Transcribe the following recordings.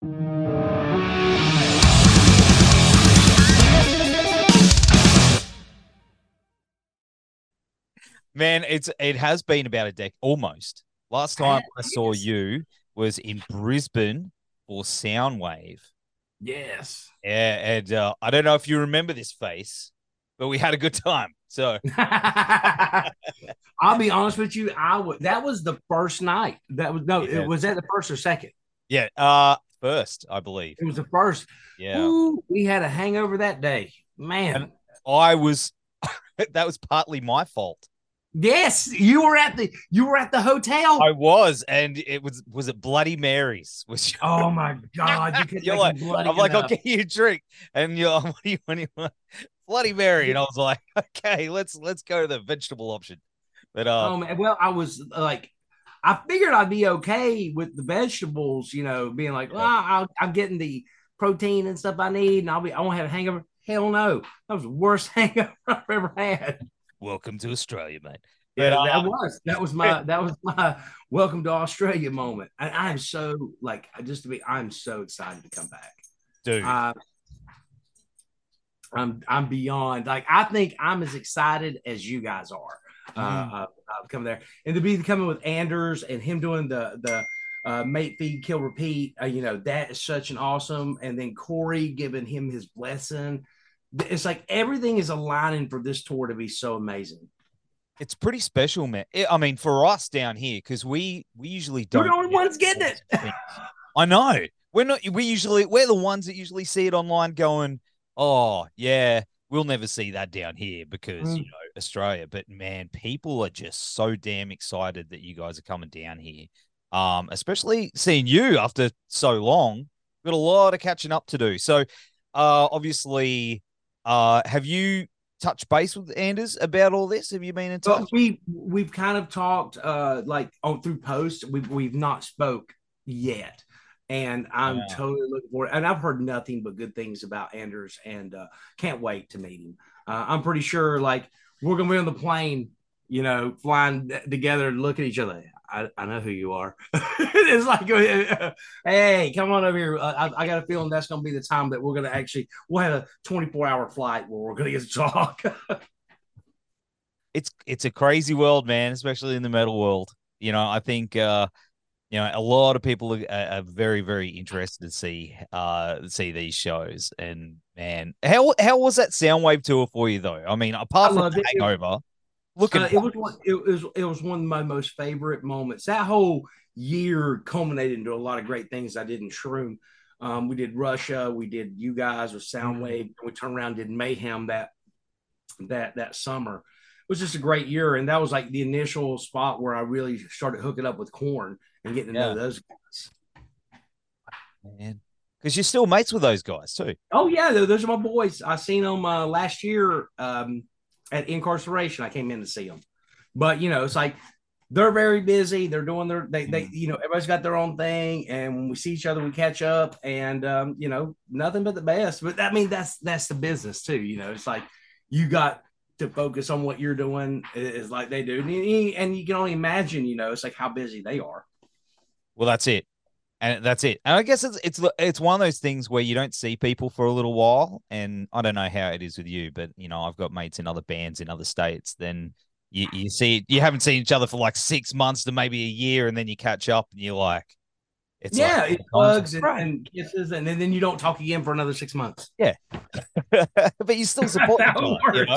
Man, it's it has been about a decade almost. Last time I saw you was in Brisbane for Soundwave. Yes. Yeah, and uh, I don't know if you remember this face, but we had a good time. So I'll be honest with you. I would. That was the first night. That was no. Yeah. It was that the first or second. yeah, uh, first I believe. It was the first. Yeah, Ooh, we had a hangover that day, man. And- I was. that was partly my fault. yes, you were at the you were at the hotel. I was, and it was was it Bloody Marys? Was oh my god! You could You're like, I'm like, I'll get you a drink, and you're like, what do you, what do you want? Bloody Mary, and I was like, okay, let's let's go to the vegetable option. But uh, Oh man, well, I was like, I figured I'd be okay with the vegetables, you know, being like, well, I'll, I'm getting the protein and stuff I need, and I'll be, I won't have a hangover. Hell no, that was the worst hangover I've ever had. welcome to Australia, mate. Yeah, that was that was my that was my welcome to Australia moment, and I'm so like just to be, I'm so excited to come back. dude, Uh, I'm I'm beyond like I think I'm as excited as you guys are. Uh, Mm. uh, coming there and to be coming with Anders and him doing the the uh, Mate Feed Kill Repeat. Uh, you know that is such an awesome. And then Corey giving him his blessing. It's like everything is aligning for this tour to be so amazing. it's pretty special, man. I I mean, for us down here, because we we usually don't. the only ones getting it. I know. We're not. We usually we're the ones that usually see it online, going, "Oh yeah, we'll never see that down here because Mm. you know Australia." But man, people are just so damn excited that you guys are coming down here. Um, especially seeing you after so long. Got a lot of catching up to do. So, uh, obviously, uh, have you touched base with Anders about all this? Have you been in touch? But we we've kind of talked uh like on through posts. We've we've not spoke yet. And I'm Yeah. totally looking forward. And I've heard nothing but good things about Anders and uh can't wait to meet him. Uh, I'm pretty sure like we're gonna be on the plane, you know, flying together look at each other. I, I know who you are. it's like, hey, come on over here. Uh, I, I got a feeling that's going to be the time that we're going to actually, we'll have a 24 hour flight where we're going to get to talk. it's it's a crazy world, man, especially in the metal world. You know, I think uh, you know a lot of people are, are very very interested to see uh see these shows. And man, how how was that Soundwave tour for you though? I mean, apart I from the hangover, looking Uh, it was one, it was it was one of my most favorite moments. That whole year culminated into a lot of great things I did in Shroom. Um, we did Russia, we did you guys with Soundwave, and we turned around and did Mayhem that that that summer. It was just a great year, and that was like the initial spot where I really started hooking up with Korn and getting to Yeah. know those guys. man, because you're still mates with those guys too. Oh yeah, those are my boys. I seen them uh, last year um, at Inkcarceration. I came in to see them, but you know, it's like they're very busy. They're doing their they they you know everybody's got their own thing, and when we see each other, we catch up, and um, you know, nothing but the best. But I mean, that's that's the business too. You know, it's like you got to focus on what you're doing is like they do, and you, and you can only imagine. You know, it's like how busy they are. Well, that's it. And that's it. And I guess it's it's it's one of those things where you don't see people for a little while. And I don't know how it is with you, but you know, I've got mates in other bands in other states. Then you, you see you haven't seen each other for like six months to maybe a year, and then you catch up and you're like, it's yeah, like, it's hugs and, and kisses, and then, then you don't talk again for another six months. Yeah, but you still support each How it other, you know?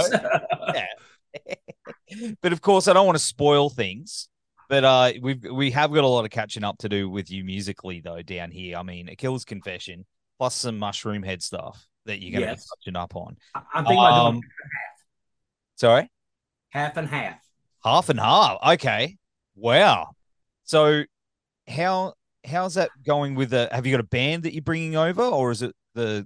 works. but of course, I don't want to spoil things. But uh, we've we have got a lot of catching up to do with you musically though down here. I mean, A Killers Confession plus some Mushroomhead stuff that you're going to Yes. be catching up on. I- I'm thinking about Um, Sorry, half and half. half and half. Okay, wow. So how how's that going with the? Have you got a band that you're bringing over, or is it the?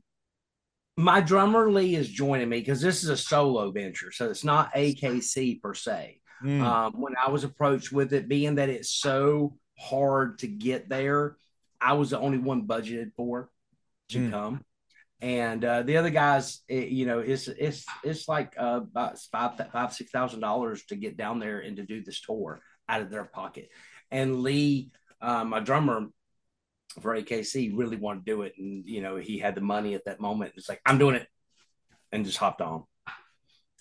My drummer Lee is joining me because this is a solo venture, so it's not AKC per se. Hmm, Um, when I was approached with it, being that it's so hard to get there, I was the only one budgeted for to Mm. come. And uh, the other guys, it, you know, it's it's it's like uh, about five five six thousand dollars to get down there and to do this tour out of their pocket. And Lee, uh, my drummer, for AKC really wanted to do it, and you know he had the money at that moment. It's like I'm doing it, and just hopped on.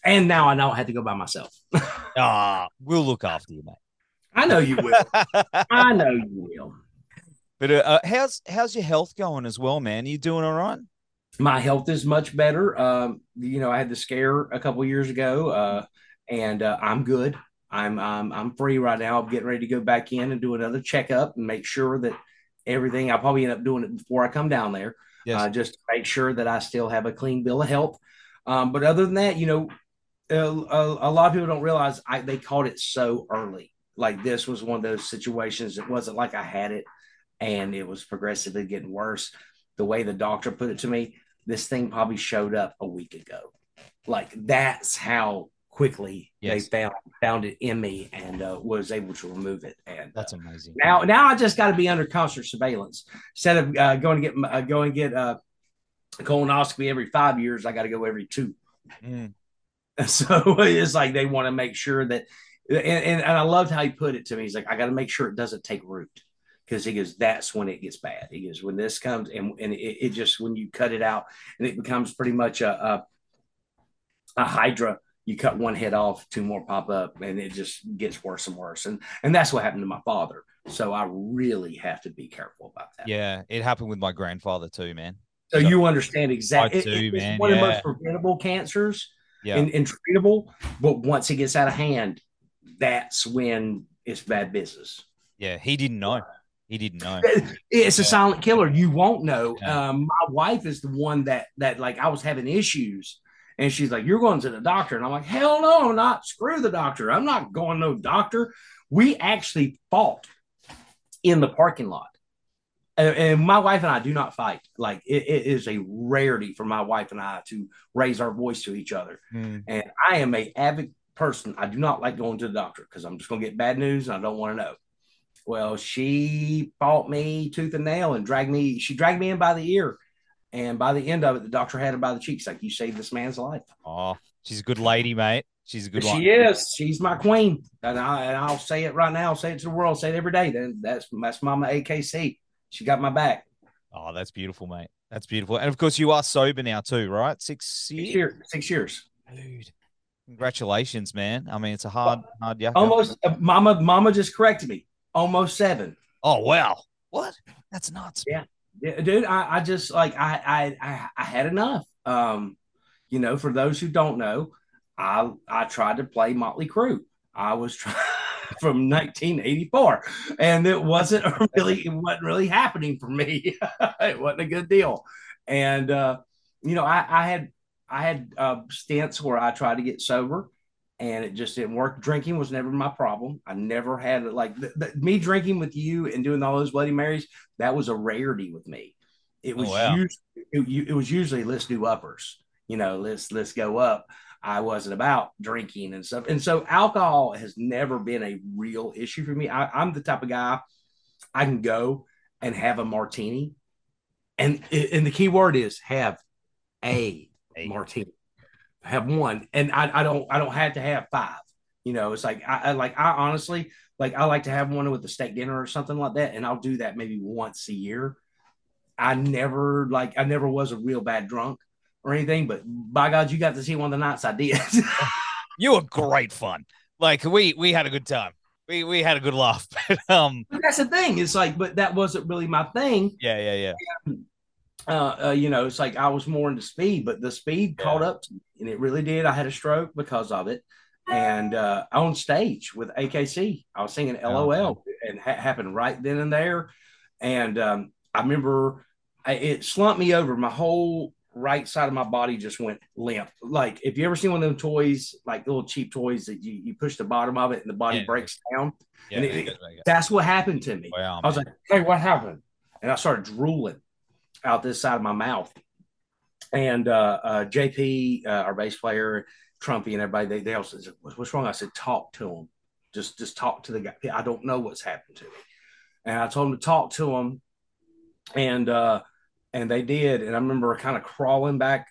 And now I don't have to go by myself. Ah, we'll look after you, mate. I know you will. I know you will. But uh, uh, how's how's your health going as well, man? Are you doing all right? My health is much better. Um, you know, I had the scare a couple years ago, uh, and uh, I'm good. I'm, I'm I'm free right now. I'm getting ready to go back in and do another checkup and make sure that everything. I'll probably end up doing it before I come down there, Yes. uh, just to make sure that I still have a clean bill of health. Um, but other than that, you know, a, a, a lot of people don't realize I, they caught it so early. Like this was one of those situations. It wasn't like I had it and it was progressively getting worse. The way the doctor put it to me, this thing probably showed up a week ago. Like that's how quickly Yes. they found found it in me and uh, was able to remove it. And That's amazing. now, now I just got to be under constant surveillance instead of uh, going to get uh, going and get uh, a colonoscopy every five years. I got to go every two. Mm, So it's like they want to make sure that, and, and, and I loved how he put it to me. He's like, I got to make sure it doesn't take root because he goes, that's when it gets bad. He goes, when this comes and, and it, it just, when you cut it out and it becomes pretty much a, a, a hydra, you cut one head off, two more pop up and it just gets worse and worse. And, and that's what happened to my father. So I really have to be careful about that. yeah, it happened with my grandfather too, man. So So- you understand exactly. I do, it's man, one of the most preventable cancers Yeah, and, and treatable. But once it gets out of hand, that's when it's bad business. yeah. He didn't know. He didn't know. It's a silent killer. You won't know. Yeah. Um, my wife is the one that that like I was having issues, and she's like, "You're going to the doctor," and I'm like, "Hell no, I'm not. Screw the doctor. I'm not going to no doctor." We actually fought in the parking lot. And, and my wife and I do not fight. Like it, it is a rarity for my wife and I to raise our voice to each other. Mm, And I am a avid person. I do not like going to the doctor because I'm just going to get bad news and I don't want to know. Well, she fought me tooth and nail and dragged me. She dragged me in by the ear. And by the end of it, the doctor had her by the cheeks, like, you saved this man's life. Oh, she's a good lady, mate. She's a good one. she is. She's my queen. And, I, and I'll say it right now. I'll say it to the world. Say it every day. Then that's, that's Mama AKC. She got my back. Oh, that's beautiful, mate. That's beautiful. And of course, you are sober now too, right? Six Six years. Six years. Dude, congratulations, man. I mean, it's a hard, hard yucca. Almost. Uh, Mama. Mama just corrected me. Almost seven. Oh wow, what? That's nuts. Yeah. Yeah, dude, I, I just like I, I I I had enough. Um, you know, for those who don't know, I I tried to play Motley Crue. I was trying from 1984, and it wasn't really it wasn't really happening for me. it wasn't a good deal, and uh, you know, I I had I had uh, stints where I tried to get sober, and it just didn't work. Drinking was never my problem. I never had like me drinking with you and doing all those Bloody Marys. That was a rarity with me. It was Oh, wow. usually it, it was usually let's do uppers. You know, let's let's go up. I wasn't about drinking and stuff, and so alcohol has never been a real issue for me. I, I'm the type of guy I can go and have a martini, and and the key word is have a A. martini. Have one. And I, I don't i don't have to have five. You know it's like I, I like i honestly like i like to have one with a steak dinner or something like that. And i'll do that maybe once a year. I never like i never was a real bad drunk or anything but by god you got to see one of the nights i did You were great fun. Like we we had a good time. We we had a good laugh. But um, but that's the thing it's like but that wasn't really my thing yeah, yeah, yeah. uh, uh, you know, it's like I was more into speed, but the speed Yeah. caught up to me, and it really did. I had a stroke because of it. And uh, on stage with AKC, I was singing Oh, LOL, and ha- happened right then and there. And um, I remember I, it slumped me over. My whole right side of my body just went limp. Like if you ever seen one of those toys, like little cheap toys that you, you push the bottom of it and the body Yeah. breaks down. yeah, And it-. That's what happened to me. Wow, I was man. like, hey, what happened? And I started drooling out this side of my mouth. And uh, uh, JP, uh, our bass player, Trumpy, and everybody, they, they all said, "What's what's wrong?" I said, "Talk to him. Just just talk to the guy. I don't know what's happened to me." And I told him to talk to him, and uh, and they did. And I remember kind of crawling back,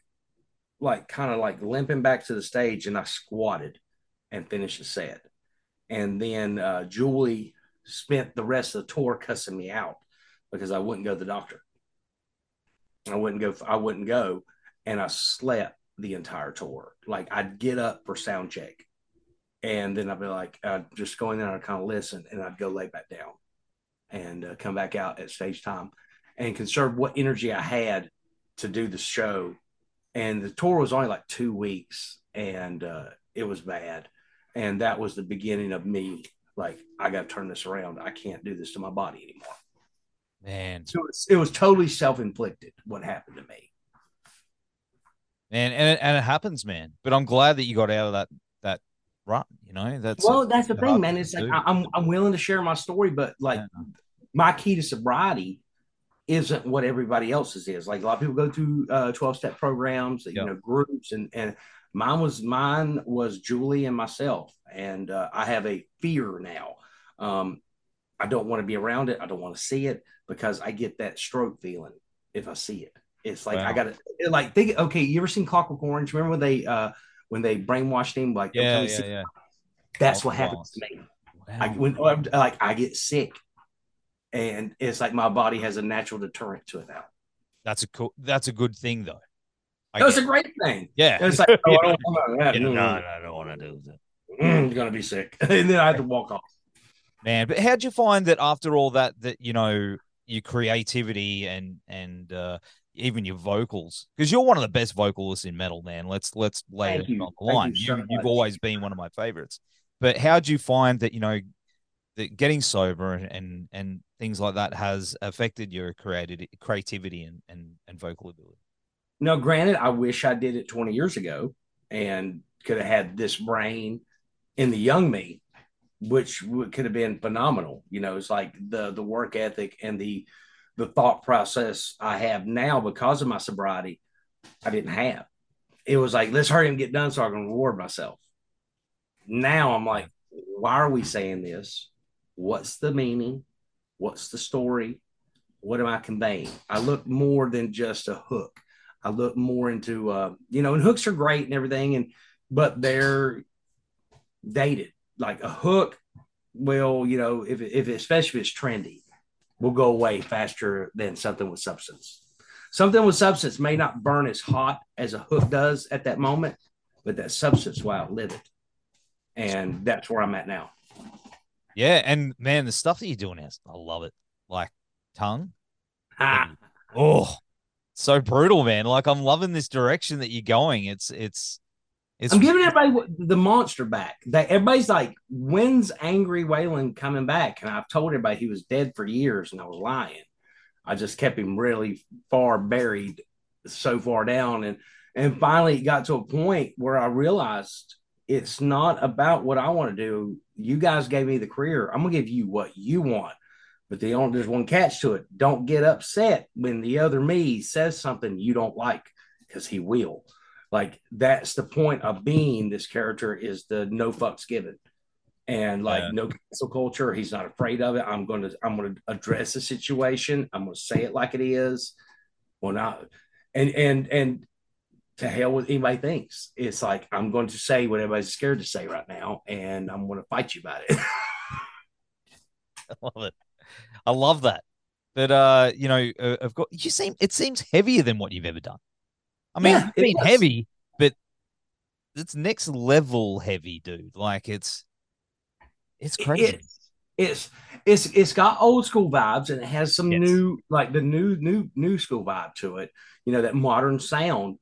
like kind of like limping back to the stage, and I squatted and finished the set. And then uh, Julie spent the rest of the tour cussing me out because I wouldn't go to the doctor. I wouldn't go. I wouldn't go, and I slept the entire tour. Like I'd get up for sound check, and then I'd be like, I'd just go in there and I'd kind of listen, and I'd go lay back down, and uh, come back out at stage time, and conserve what energy I had to do the show. And the tour was only like two weeks, and uh, it was bad, and that was the beginning of me like I got to turn this around. I can't do this to my body anymore. Man, so it was totally self inflicted what happened to me. Man, and it, and it happens, man. But I'm glad that you got out of that that rut. You know, that's well, a, that's the thing, man. It's like I, am I'm willing to share my story, but like yeah. my key to sobriety isn't what everybody else's is. Like a lot of people go through uh, 12 step programs, yep. you know, groups, and and mine was mine was Julie and myself, and uh, I have a fear now. Um, I don't want to be around it. I don't want to see it because I get that stroke feeling if I see it. It's like wow. I got to like think. Okay, you ever seen Clockwork Orange? Remember when they uh when they brainwashed him? Like yeah, yeah, yeah. That's what happens to me. Wow. I when like I get sick, and it's like my body has a natural deterrent to it now. That's a cool. That's a good thing though. That's a great thing. Yeah. It's like, oh, I don't want to. no, no, I don't want to do that. Mm, you're gonna be sick, and then I have to walk off. Man, but how'd you find that after all that, that you know your creativity and and uh, even your vocals, because you're one of the best vocalists in metal, man. Let's let's lay Thank it on the line. You, so you've always been one of my favorites. But how'd you find that you know that getting sober and and things like that has affected your created creativity and and, and vocal ability? Now, granted, I wish I did it 20 years ago and could have had this brain in the young me, which could have been phenomenal. You know, it's like the the work ethic and the the thought process I have now because of my sobriety, I didn't have. It was like, let's hurry and get done so I can reward myself. Now I'm like, why are we saying this? What's the meaning? What's the story? What am I conveying? I look more than just a hook. I look more into uh, you know, and hooks are great and everything, and but they're dated. Like a hook will, you know, if if especially if it's trendy, will go away faster than something with substance. Something with substance may not burn as hot as a hook does at that moment, but that substance will outlive it. And that's where I'm at now. Yeah, and man, the stuff that you're doing is I love it. Like tongue. Ah. Oh, so brutal, man. Like I'm loving this direction that you're going. It's it's it's I'm giving everybody the monster back. That everybody's like, when's Angry Waylon coming back? And I've told everybody he was dead for years, and I was lying. I just kept him really far buried, so far down, and and finally it got to a point where I realized it's not about what I want to do. You guys gave me the career. I'm gonna give you what you want. But the only there's one catch to it. Don't get upset when the other me says something you don't like, because he will. Like that's the point of being this character is the no fucks given. And like yeah. no cancel culture, he's not afraid of it. I'm going to I'm going to address the situation. I'm going to say it like it is. Well, not and and and to hell with anybody thinks. It's like I'm going to say what everybody's scared to say right now, and I'm going to fight you about it. I love it. I love that. But uh, you know, uh, I've got you seem it seems heavier than what you've ever done. I mean, yeah, it's been it heavy, but it's next level heavy, dude. Like it's it's crazy. It, it's it's it's got old school vibes and it has some yes. new like the new new new school vibe to it. You know that modern sound,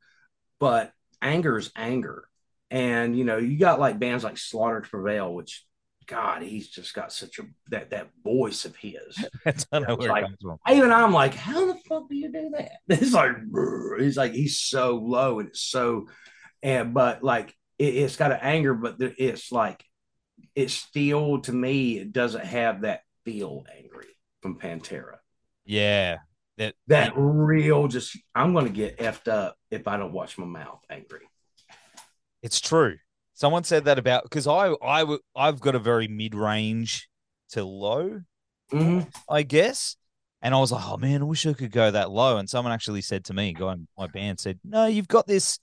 but anger's anger. And you know you got like bands like Slaughter to Prevail, which God, he's just got such a that that voice of his. That's like, even I'm like, how the fuck do you do that? It's like he's like he's so low and it's so, and but like it, has got an anger, but it's like it's still to me it doesn't have that feel angry from Pantera. Yeah, that that real just I'm gonna get effed up if I don't watch my mouth angry. It's true. Someone said that about because I I I've got a very mid range to low, mm-hmm. I guess. And I was like, oh man, I wish I could go that low. And someone actually said to me, going, my band said, no, you've got this.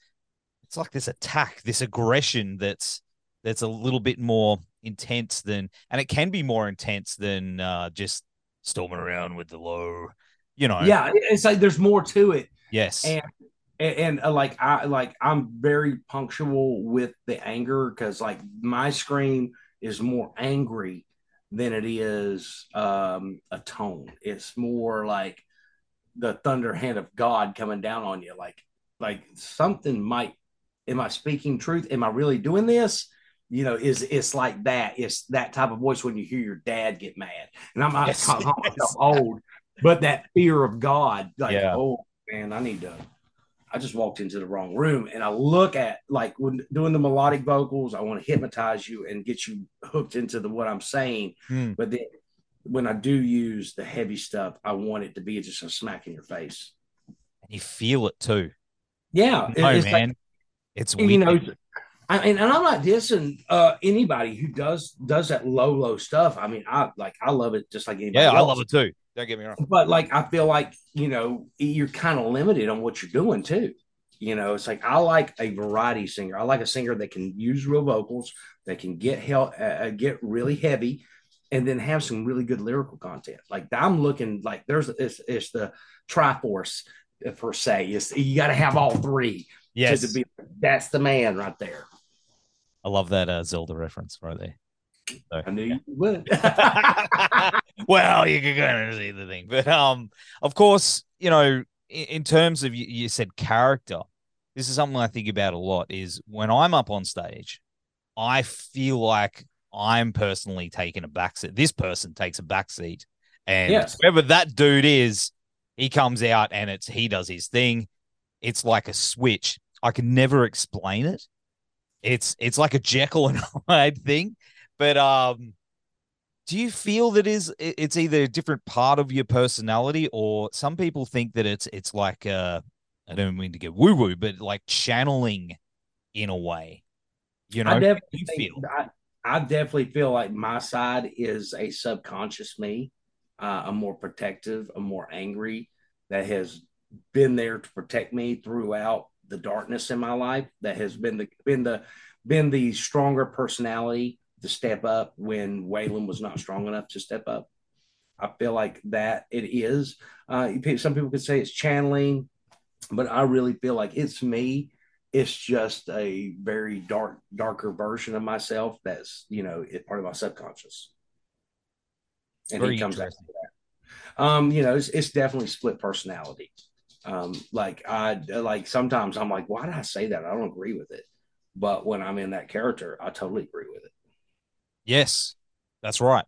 It's like this attack, this aggression that's that's a little bit more intense than, and it can be more intense than uh, just storming around with the low, you know. Yeah, it's like there's more to it. Yes. And and, and uh, like I like I'm very punctual with the anger because like my scream is more angry than it is um, a tone. It's more like the thunder hand of God coming down on you. Like like something might. Am I speaking truth? Am I really doing this? You know, is it's like that. It's that type of voice when you hear your dad get mad. And I'm not Yes. calling myself old, but that fear of God, like, Yeah. oh man, I need to I just walked into the wrong room and I look at like when doing the melodic vocals, I want to hypnotize you and get you hooked into the what I'm saying. Hmm. But then when I do use the heavy stuff, I want it to be just a smack in your face. you feel it too. Yeah, No, it's man. like it's you know. I mean, and I'm not dissing uh, anybody who does does that low low stuff. I mean, I like I love it just like anybody. Yeah, I love it too. Don't get me wrong. but like I feel like you know you're kind of limited on what you're doing too. You know, it's like I like a variety singer. I like a singer that can use real vocals, that can get hell, uh, get really heavy, and then have some really good lyrical content. Like I'm looking like there's it's, it's the Triforce uh, per se. It's, you got to have all three Yes. to be. That's the man right there. I love that uh, Zelda reference right there. So, I knew yeah. you would. well, you can kind of see the thing, but um, of course, you know, in, in terms of you, you said character, this is something I think about a lot. Is when I'm up on stage, I feel like I'm personally taking a backseat. This person takes a backseat, and Yes. whoever that dude is, he comes out and it's he does his thing. It's like a switch. I can never explain it. It's it's like a Jekyll and Hyde thing, but um do you feel that is it's either a different part of your personality or some people think that it's it's like uh I don't mean to get woo woo but like channeling in a way you know I definitely think, feel I, I definitely feel like my side is a subconscious me, uh, a more protective, a more angry that has been there to protect me throughout the darkness in my life. That has been the been the been the stronger personality to step up when Waylon was not strong enough to step up. I feel like that it is. Uh, some people could say it's channeling, but I really feel like it's me. It's just a very dark darker version of myself that's you know it, part of my subconscious. And Very he comes interesting. that. Um you know it's, it's definitely split personality. Um like i like sometimes i'm like why did i say that? I don't agree with it. But when i'm in that character i totally agree with it yes that's right.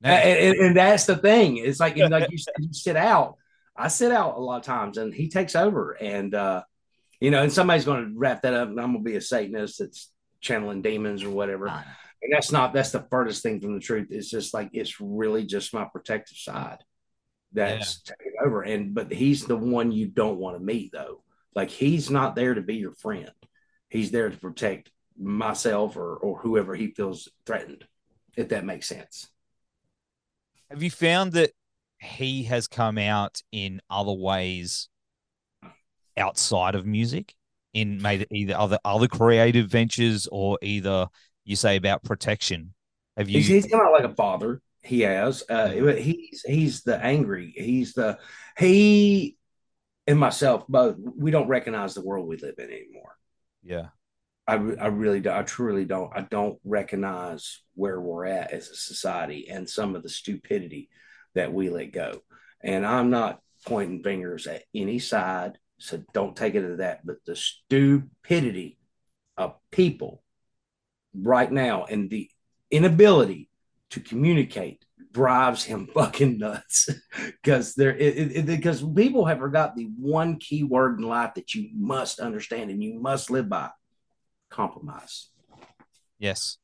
Now- and, and- that's the thing. It's like like you you sit out. I sit out a lot of times and he takes over and uh you know and somebody's going to wrap that up and i'm going to be a satanist that's channeling demons or whatever. And that's not that's the furthest thing from the truth. It's just like it's really just my protective side that's taking over. And but he's the one you don't want to meet though. Like he's not there to be your friend. He's there to protect myself or or whoever he feels threatened if that makes sense Have you found that he has come out in other ways outside of music, in maybe either other other creative ventures or either you say about protection? Have you? He's, come out like a father. He has. Uh, but he's he's the angry. He's the he and myself both. We don't recognize the world we live in anymore. yeah, I, I really do. I truly don't. I don't recognize where we're at as a society and some of the stupidity that we let go. And I'm not pointing fingers at any side, so don't take it to that. But the stupidity of people right now and the inability to communicate drives him fucking nuts because there because people have forgot the one key word in life that you must understand and you must live by compromise. Yes,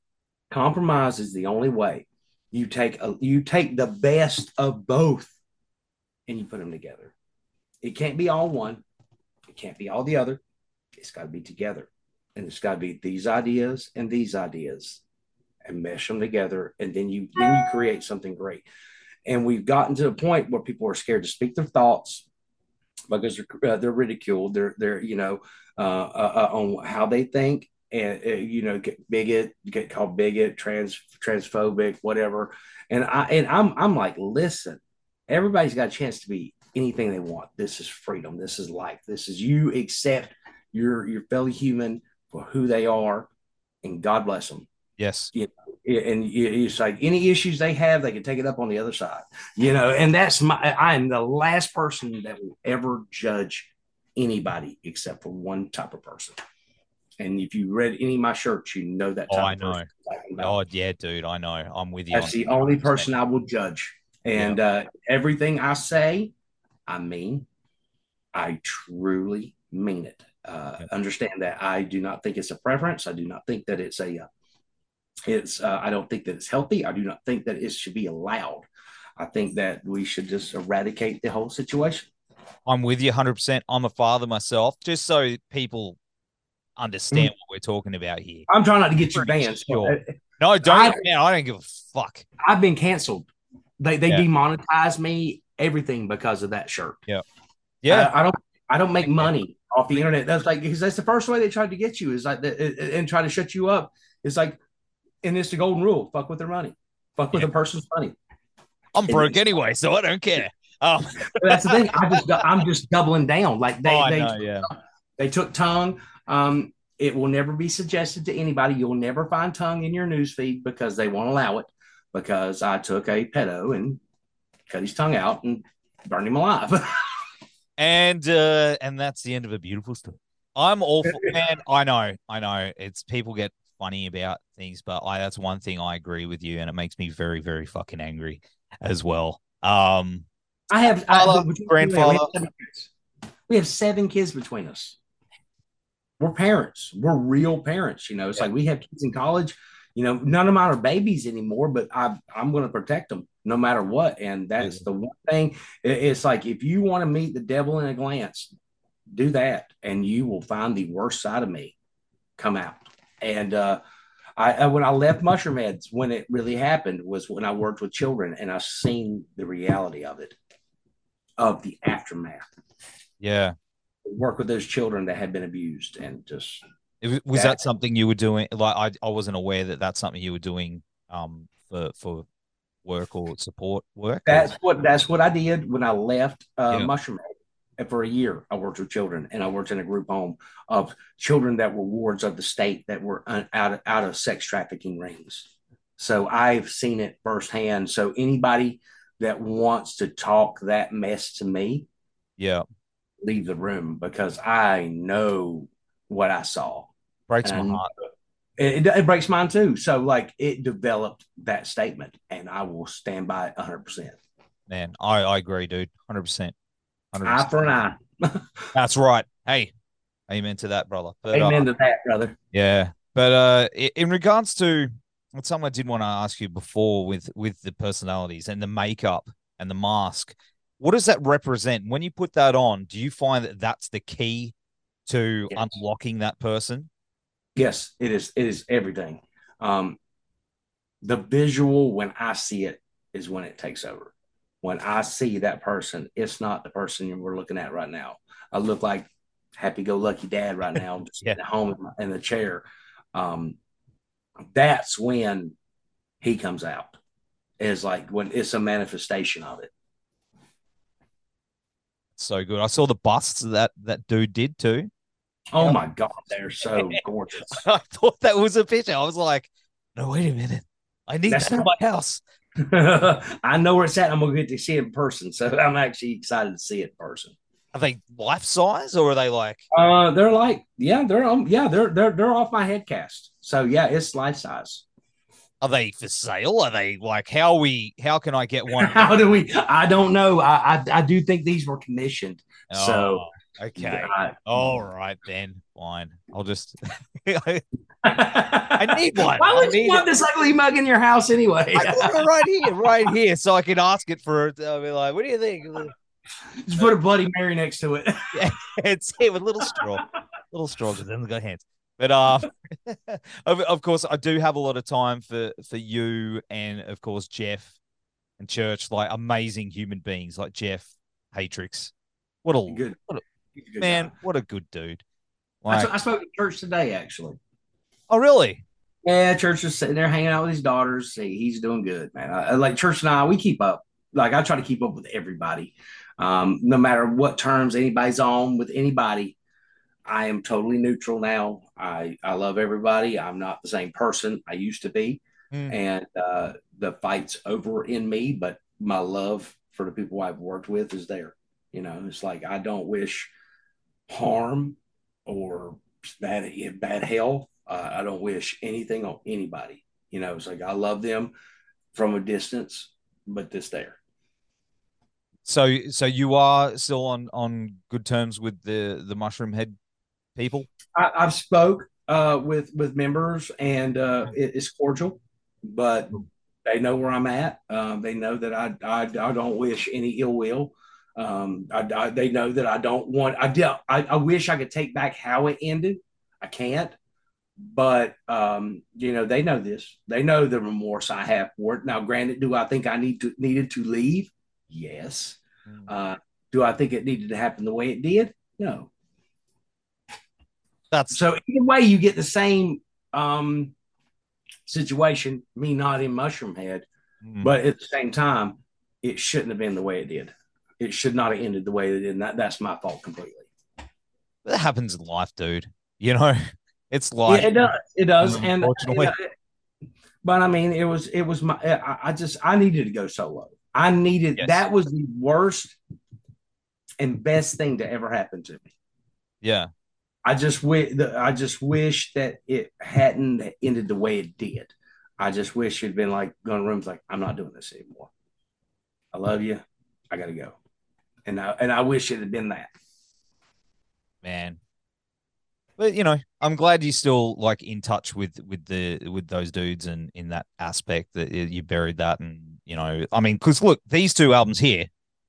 compromise is the only way you take a, you take the best of both and you put them together. It can't be all one. It can't be all the other. It's got to be together. And it's got to be these ideas and these ideas and mesh them together. And then you then you create something great. And we've gotten to a point where people are scared to speak their thoughts because they're, uh, they're ridiculed. They're they're you know uh, uh, uh, on how they think and uh, you know get bigot get called bigot trans transphobic whatever and i and i'm i'm like listen everybody's got a chance to be anything they want. This is freedom. This is life. This is you accept your your fellow human for who they are, and God bless them. Yes. You know, and it's like any issues they have, they can take it up on the other side. You know, and that's my. I am the last person that will ever judge anybody except for one type of person. And if you read any of my shirts, you know that. oh, I know. Oh, yeah, dude, I know. I'm with you. That's the only person I will judge. And yeah. uh, everything I say, I mean, I truly mean it. Uh, yeah. Understand that I do not think it's a preference. I do not think that it's a. Uh, it's. Uh, I don't think that it's healthy. I do not think that it should be allowed. I think that we should just eradicate the whole situation. I'm with you 100%. I'm a father myself, just so people understand mm. what we're talking about here. I'm trying not to get you banned. Sure. Uh, no, don't. I, man, I don't give a fuck. I've been canceled. They they yeah. demonetized me everything because of that shirt. Yeah, yeah. I, I don't I don't make money off the internet. That's like because that's the first way they tried to get you is like the, and try to shut you up. It's like, and it's the golden rule: fuck with their money, fuck with yeah. a person's money. I'm broke anyway, so I don't care. Um. that's the thing. I just I'm just doubling down. Like they oh, they know, yeah. they took tongue. Um, it will never be suggested to anybody. You'll never find tongue in your newsfeed because they won't allow it. Because I took a pedo and cut his tongue out and burned him alive. and uh, and that's the end of a beautiful story. I'm awful, man. I know, I know. It's people get funny about things, but I that's one thing I agree with you, and it makes me very, very fucking angry as well. Um, I have I, grandfather. We have, we have seven kids between us we're parents. We're real parents. You know, it's yeah. like we have kids in college. You know, none of mine are babies anymore, but i am going to protect them no matter what. And that's the one thing. It's like if you want to meet the devil in a glance, do that, and you will find the worst side of me come out. And uh, I, when I left Mushroomheads, when it really happened was when I worked with children, and I seen the reality of it, of the aftermath. Yeah, work with those children that had been abused and just was, was that, that, something you were doing like I, I wasn't aware that that's something you were doing um for for work or support work that's or? what that's what i did when i left uh yeah. mushroom and for a year i worked with children and i worked in a group home of children that were wards of the state that were un, out, of, out of sex trafficking rings so i've seen it firsthand so anybody that wants to talk that mess to me yeah leave the room because I know what I saw. Breaks and my heart. It, it, breaks mine too. So, like, it developed that statement, and I will stand by it 100%. Man, I, I agree, dude. 100%. 100%. Eye for an eye. That's right. Hey, amen to that, brother. But, amen uh, to that, brother. Yeah. But uh, in regards to what something I did want to ask you before with with the personalities and the makeup and the mask, what does that represent when you put that on? Do you find that that's the key to yes. unlocking that person? Yes, it is. It is everything. Um, the visual when I see it is when it takes over. When I see that person, it's not the person we're looking at right now. I look like happy-go-lucky dad right now, just yeah. at home in, my, in the chair. Um, that's when he comes out. Is like when it's a manifestation of it so good. I saw the busts that that dude did too. Oh my god, they're so gorgeous. I thought that was a picture. I was like, no, wait a minute. I need That's that in my house. I know where it's at. I'm gonna get to see it in person. So I'm actually excited to see it in person. Are they life size or are they like uh they're like yeah, they're um yeah, they're they're they're off my head cast. So yeah, it's life size. Are they for sale? Are they like how we? How can I get one? how do we? I don't know. I I, I do think these were commissioned. Oh, so okay, all right then, fine. I'll just. I need one. Why would you want this ugly mug in your house anyway? I got it right here, right here, so I can ask it for. it. I'll be like, "What do you think?" Just put a Bloody Mary next to it. yeah, it's it with little straw, little straw, because then got hands. But uh, of, of course, I do have a lot of time for for you and of course Jeff and Church, like amazing human beings like Jeff Hatrix. What a good, what a, good man! Guy. What a good dude. Like, I, I spoke to Church today, actually. Oh, really? Yeah, Church is sitting there hanging out with his daughters. He's doing good, man. I, like Church and I, we keep up. like I try to keep up with everybody, um, no matter what terms anybody's on with anybody. I am totally neutral now. I I love everybody. I'm not the same person I used to be, mm. and uh, the fight's over in me. But my love for the people I've worked with is there. You know, it's like I don't wish harm or bad bad health. Uh, I don't wish anything on anybody. You know, it's like I love them from a distance, but this there. So, so you are still on on good terms with the the Mushroomhead people? I, have spoke uh, with with members, and uh, it, it's cordial, but they know where I'm at. Um, they know that I, I, I don't wish any ill will. Um, I, I, they know that I don't want. I, I I wish I could take back how it ended. I can't, but um, you know they know this. They know the remorse I have for it. Now, granted, do I think I need to needed to leave? Yes. Mm. Uh, do I think it needed to happen the way it did? No. That's so either way, you get the same um, situation. Me not in Mushroomhead, mm. but at the same time, it shouldn't have been the way it did. It should not have ended the way it did. And that, that's my fault completely. That happens in life, dude. You know, it's life. Yeah, it does. It does. And unfortunately. but I mean, it was it was my. I, I, just I needed to go solo. I needed yes. that was the worst and best thing to ever happen to me. Yeah, I just wish I just wish that it hadn't ended the way it did. I just wish it'd been like going rooms like I'm not doing this anymore. I love you. I gotta go. And I and I wish it had been that. Man. But you know, I'm glad you're still like in touch with with the with those dudes and in that aspect that you buried that and you know, I mean, because look, these two albums here,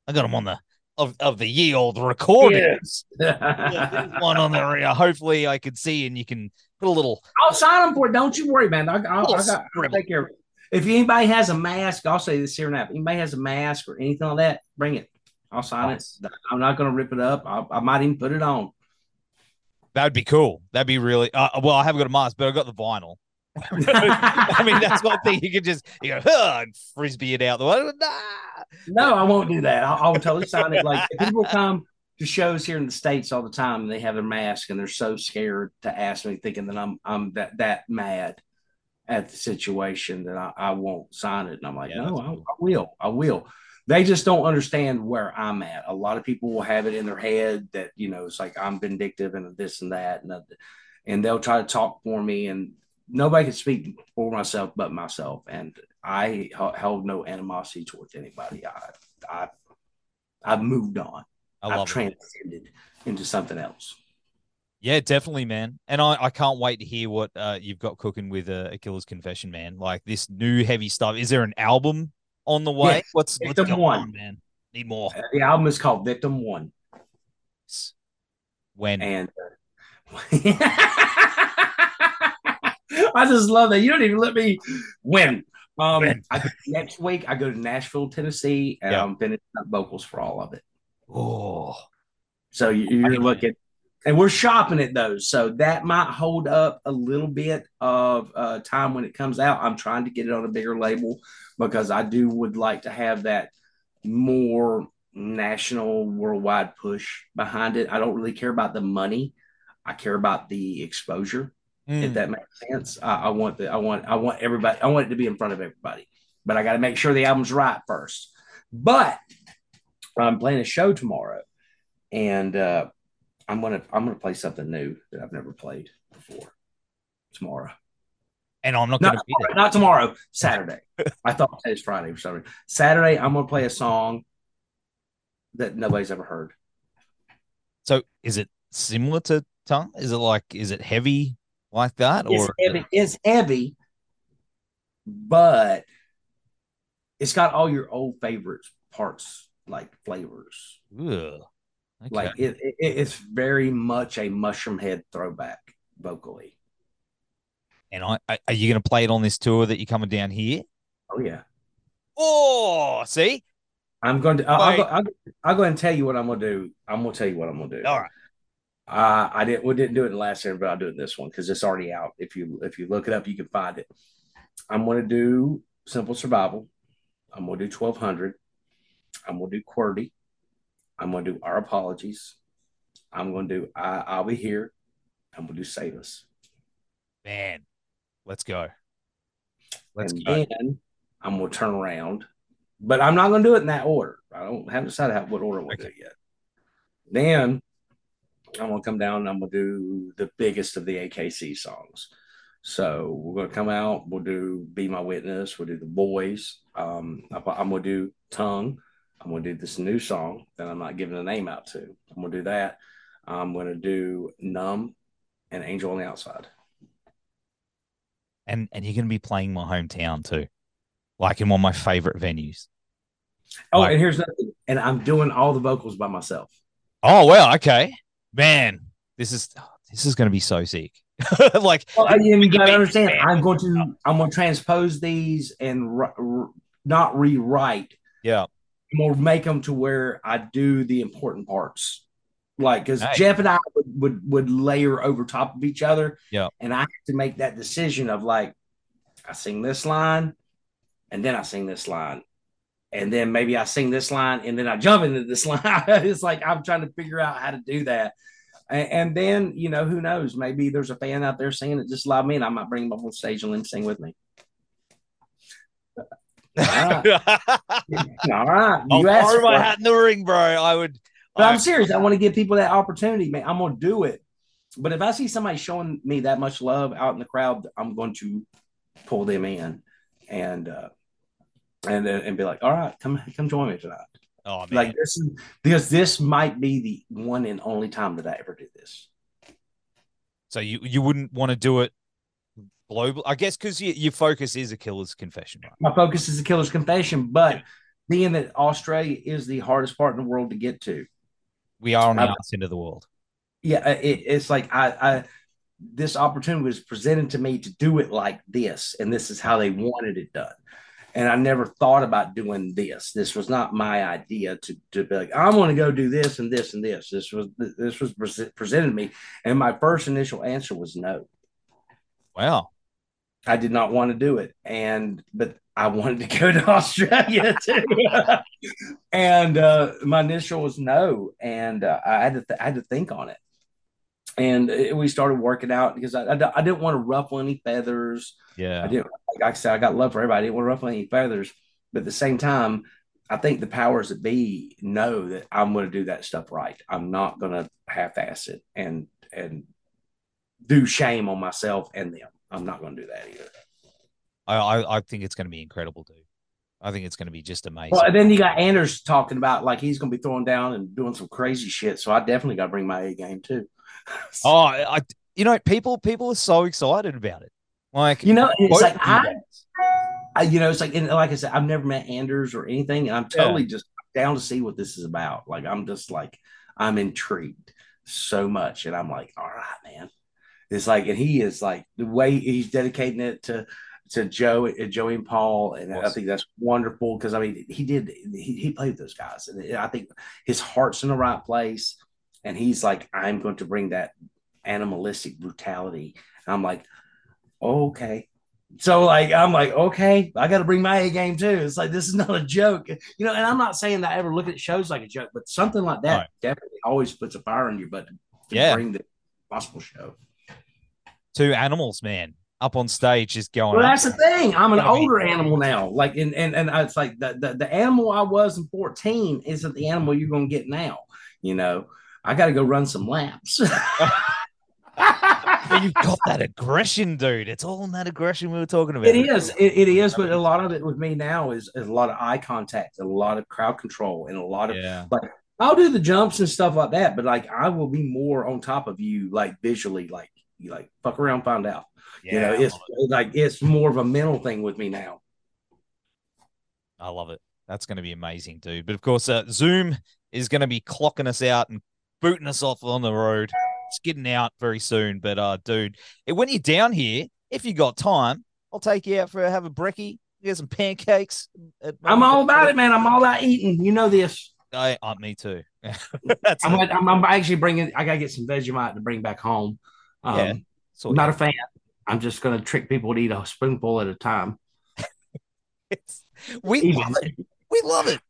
I got them on the of, of the ye old recordings. Yeah. one on there. Hopefully, I could see and you can put a little. I'll sign them for it. Don't you worry, man. I, I'll, I got, I'll take care of it. If anybody has a mask, I'll say this here now. If anybody has a mask or anything like that, bring it. I'll sign nice. it. I'm not going to rip it up. I, I, might even put it on. That'd be cool. That'd be really. Uh, well, I haven't got a mask, but I've got the vinyl. I mean, that's one thing you could just you go and frisbee it out the way. Nah. No, I won't do that. I'll, I'll totally sign it. Like people come to shows here in the states all the time, and they have their mask, and they're so scared to ask me, thinking that I'm I'm that that mad at the situation that I, I won't sign it. And I'm like, yeah, no, I, I will, I will. They just don't understand where I'm at. A lot of people will have it in their head that you know it's like I'm vindictive and this and that, and and they'll try to talk for me, and nobody can speak for myself but myself, and I held no animosity towards anybody. I, I, I've moved on. I have transcended it. into something else. Yeah, definitely, man. And I, I can't wait to hear what uh, you've got cooking with uh, a Killer's Confession, man. Like this new heavy stuff. Is there an album on the way? what's Victim what's One, on, man? Need more. Uh, the album is called Victim One. When and uh, I just love that. You don't even let me win. Um, I, next week I go to Nashville, Tennessee, and yeah. I'm finishing up vocals for all of it. Oh, so you, are looking, and we're shopping at those, so that might hold up a little bit of uh, time when it comes out. I'm trying to get it on a bigger label because I do would like to have that more national, worldwide push behind it. I don't really care about the money. I care about the exposure mm. if that makes sense. I, I, want the I want I want everybody I want it to be in front of everybody, but I got to make sure the album's right first. But I'm playing a show tomorrow, and uh, I'm gonna I'm gonna play something new that I've never played before tomorrow. And I'm not, not gonna be there. Not tomorrow, Saturday. I thought today's Friday for some reason. Saturday, I'm gonna play a song that nobody's ever heard. So is it similar to tongue? Is it like is it heavy? Like that? It's or heavy, it's heavy, but it's got all your old favorite parts, like flavors. Okay. Like it, it, it's very much a Mushroomhead throwback vocally. And I, are you going to play it on this tour that you're coming down here? Oh yeah. Oh, see, I'm going to. I'll, I'll, go, I'll, I'll, go and tell you what I'm going to do. I'm going to tell you what I'm going to do. All right. Uh, I didn't we didn't do it in the last year, but I'll do it this one because it's already out. If you if you look it up, you can find it. I'm going to do simple survival. I'm going to do 1200. I'm gonna do QWERTY. I'm gonna do our apologies. I'm gonna do I, I'll be here. I'm gonna do Save Us. Man, let's go. Let's and go. then I'm gonna turn around, but I'm not gonna do it in that order. I don't have decided how, what order we'll okay. do yet. Then I'm gonna come down and I'm gonna do the biggest of the AKC songs. So we're gonna come out. We'll do "Be My Witness." We'll do "The Boys." Um, I'm gonna do "Tongue." I'm gonna do this new song that I'm not giving a name out to. I'm gonna do that. I'm gonna do "Numb" and "Angel on the Outside." And and you're gonna be playing my hometown too, like in one of my favorite venues. Oh, like, and here's nothing. And I'm doing all the vocals by myself. Oh well, okay, man. This is this is gonna be so sick. like, well, you gotta understand. I'm going to I'm going to transpose these and not rewrite. Yeah, or make them to where I do the important parts. Like, because nice. Jeff and I would, would would layer over top of each other. Yeah, and I have to make that decision of like, I sing this line, and then I sing this line, and then maybe I sing this line, and then I jump into this line. it's like I'm trying to figure out how to do that. And, then, you know, who knows? Maybe there's a fan out there singing it just like me, and I might bring them up on stage and let them sing with me. All right. All right. You I'll my hat in the ring, bro. I would. But I, am serious. I want to give people that opportunity, man. I'm going to do it. But if I see somebody showing me that much love out in the crowd, I'm going to pull them in and uh, and and be like, all right, come come join me tonight. Oh man. Like this is because this might be the one and only time that I ever do this. So you you wouldn't want to do it global, I guess, because you, your focus is A Killers Confession, right? My focus is A Killers Confession, but yeah. being that Australia is the hardest part in the world to get to, we are on the outside end of the world. Yeah, uh, it, it's like I, I this opportunity was presented to me to do it like this, and this is how they wanted it done and I never thought about doing this. This was not my idea to, to be like, I'm going to go do this and this and this. This was this was presented to me, and my first initial answer was no. Wow, I did not want to do it, and but I wanted to go to Australia too, and uh, my initial was no, and uh, I had to th- I had to think on it, and it, we started working out because I, I, I didn't want to ruffle any feathers. Yeah, I didn't. Like I said, I got love for everybody. I didn't want to ruffle any feathers, but at the same time, I think the powers that be know that I'm going to do that stuff right. I'm not going to half-ass it and and do shame on myself and them. I'm not going to do that either. I, I, I think it's going to be incredible, dude. I think it's going to be just amazing. Well, and then you got Anders talking about like he's going to be throwing down and doing some crazy shit. So I definitely got to bring my A game too. oh, I, you know, people people are so excited about it. Like you know, it's like I, I, you know, it's like and like I said, I've never met Anders or anything, and I'm totally yeah. just down to see what this is about. Like I'm just like I'm intrigued so much, and I'm like, all right, man. It's like, and he is like the way he's dedicating it to to Joe, uh, Joey and Paul, and awesome. I think that's wonderful because I mean he did he, he played those guys, and I think his heart's in the right place, and he's like, I'm going to bring that animalistic brutality. I'm like, okay. So like I'm like, okay, I got to bring my A game too. It's like this is not a joke, you know. And I'm not saying that I ever look at shows like a joke, but something like that right. definitely always puts a fire in your butt to yeah. bring the gospel show. Two animals, man, up on stage is going. Well, that's the thing. I'm an older animal now. Like, and and and it's like the, the the animal I was in 14 isn't the animal you're going to get now. You know, I got to go run some laps. you've got that aggression, dude. It's all in that aggression we were talking about. It is. It, it is. But a lot of it with me now is, is a lot of eye contact, a lot of crowd control, and a lot of yeah. like I'll do the jumps and stuff like that, but like I will be more on top of you, like visually, like you like fuck around, find out. Yeah, you know, it's it. like it's more of a mental thing with me now. I love it. That's going to be amazing, dude. But of course, uh, Zoom is going to be clocking us out and booting us off on the road. It's getting out very soon. But uh, dude, when you're down here, if you got time, I'll take you out for have a brekkie, get some pancakes. I'm all about it, man. I'm all about eating. You know this. I, uh, me too. I'm, I'm, I'm, actually bringing. I gotta get some Vegemite to bring back home. Um, yeah, so not a fan. I'm just gonna trick people to eat a spoonful at a time. it's, we love it. We love it.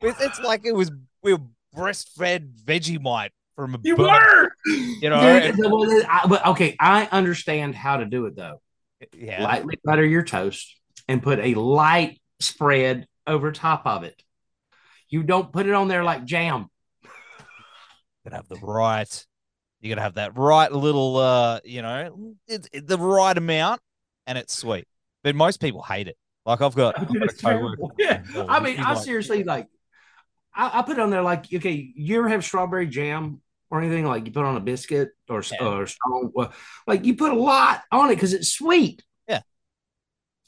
It's, it's like it was we were breastfed Vegemite from a You bird, were. You know, Dude, I- but okay, I understand how to do it though. yeah. Lightly butter your toast and put a light spread over top of it. You don't put it on there like jam. You gotta have the right. You gotta have that right little, uh, you know, it's it, the right amount, and it's sweet. But most people hate it. Like I've got, I've got a It's terrible. coworker- Yeah. Oh, I mean, I like- seriously like. I, I put on there like, okay, you ever have strawberry jam or anything like you put on a biscuit or Yeah. or strong, like you put a lot on it because it's sweet. Yeah.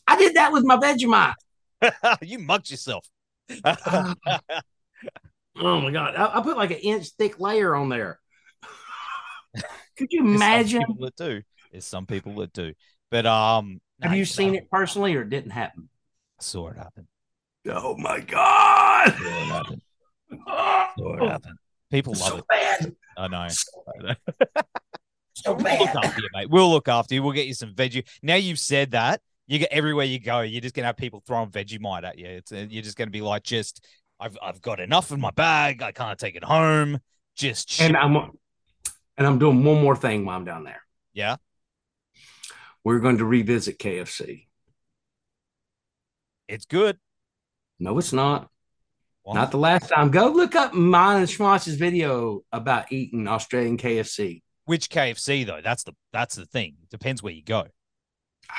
I did that with my Vegemite. you mugged yourself. Oh my god! I, I put like an inch thick layer on there. Could you There's some imagine? that do? There's some people that do. But um, Have no, you no, seen it personally, or it didn't happen? I saw it happen. Oh my god! Saw it happen. Oh, Saw it happen. People love so it. bad, I know. so We'll look after you, mate. We'll look after you. We'll get you some veggie. Now you've said that, you get everywhere you go. You're just gonna have people throwing Vegemite at you. It's uh, you're just gonna be like, just I've I've got enough in my bag. I can't take it home. Just ship And. I'm and I'm doing one more thing while I'm down there. yeah. We're going to revisit KFC. It's good. No, it's not. Well, Not the last time. Go look up mine and Schmotz's video about eating Australian KFC. which KFC though? That's the that's the thing. It Depends where you go.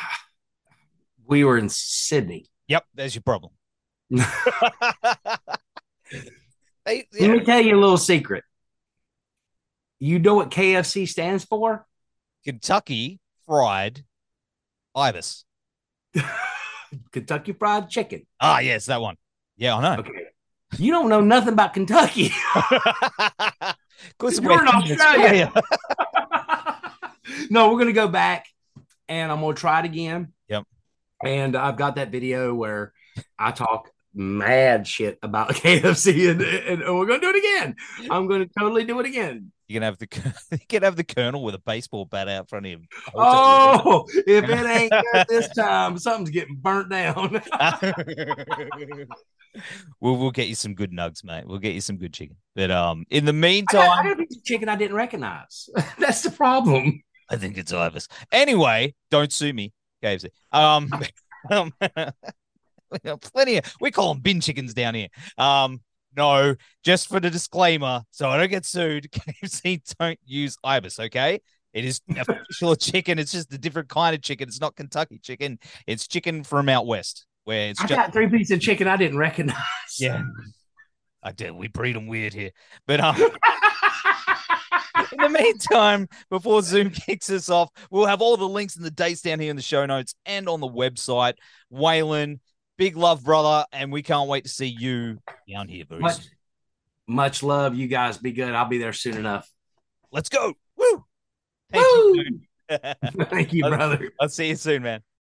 We were in Sydney. Yep, there's your problem. Let They- yeah. me tell you a little secret. You know what KFC stands for? Kentucky Fried Ibis. Kentucky Fried Chicken. Ah, yes, that one. Yeah, I know. Okay. You don't know nothing about Kentucky. You're in Australia. no, we're gonna go back and I'm gonna try it again. Yep. And I've got that video where I talk mad shit about KFC and, and we're gonna do it again. I'm gonna totally do it again. You can have the you can have the colonel with a baseball bat out front of him. Oh, if it ain't good this time, something's getting burnt down. we'll we'll get you some good nugs, mate. We'll get you some good chicken. But um, in the I got, I meantime, got a piece of chicken I didn't recognize. That's the problem. I think it's Ibis. Anyway, don't sue me, KFC. Um, um got plenty of we call them bin chickens down here. Um, no, just for the disclaimer, so I don't get sued. KFC don't use Ibis, okay? It is official chicken. It's just a different kind of chicken. It's not Kentucky chicken. It's chicken from out west, where it's I just got three pieces of chicken I didn't recognize. yeah. I did. We breed them weird here, but um. in the meantime, before Zoom kicks us off, we'll have all the links and the dates down here in the show notes and on the website. Waylon, big love, brother, and we can't wait to see you down here, Bruce. much, much love. You guys be good. I'll be there soon enough. Let's go. Woo! Thank Woo! you. Thank you, brother. I'll see you soon, man.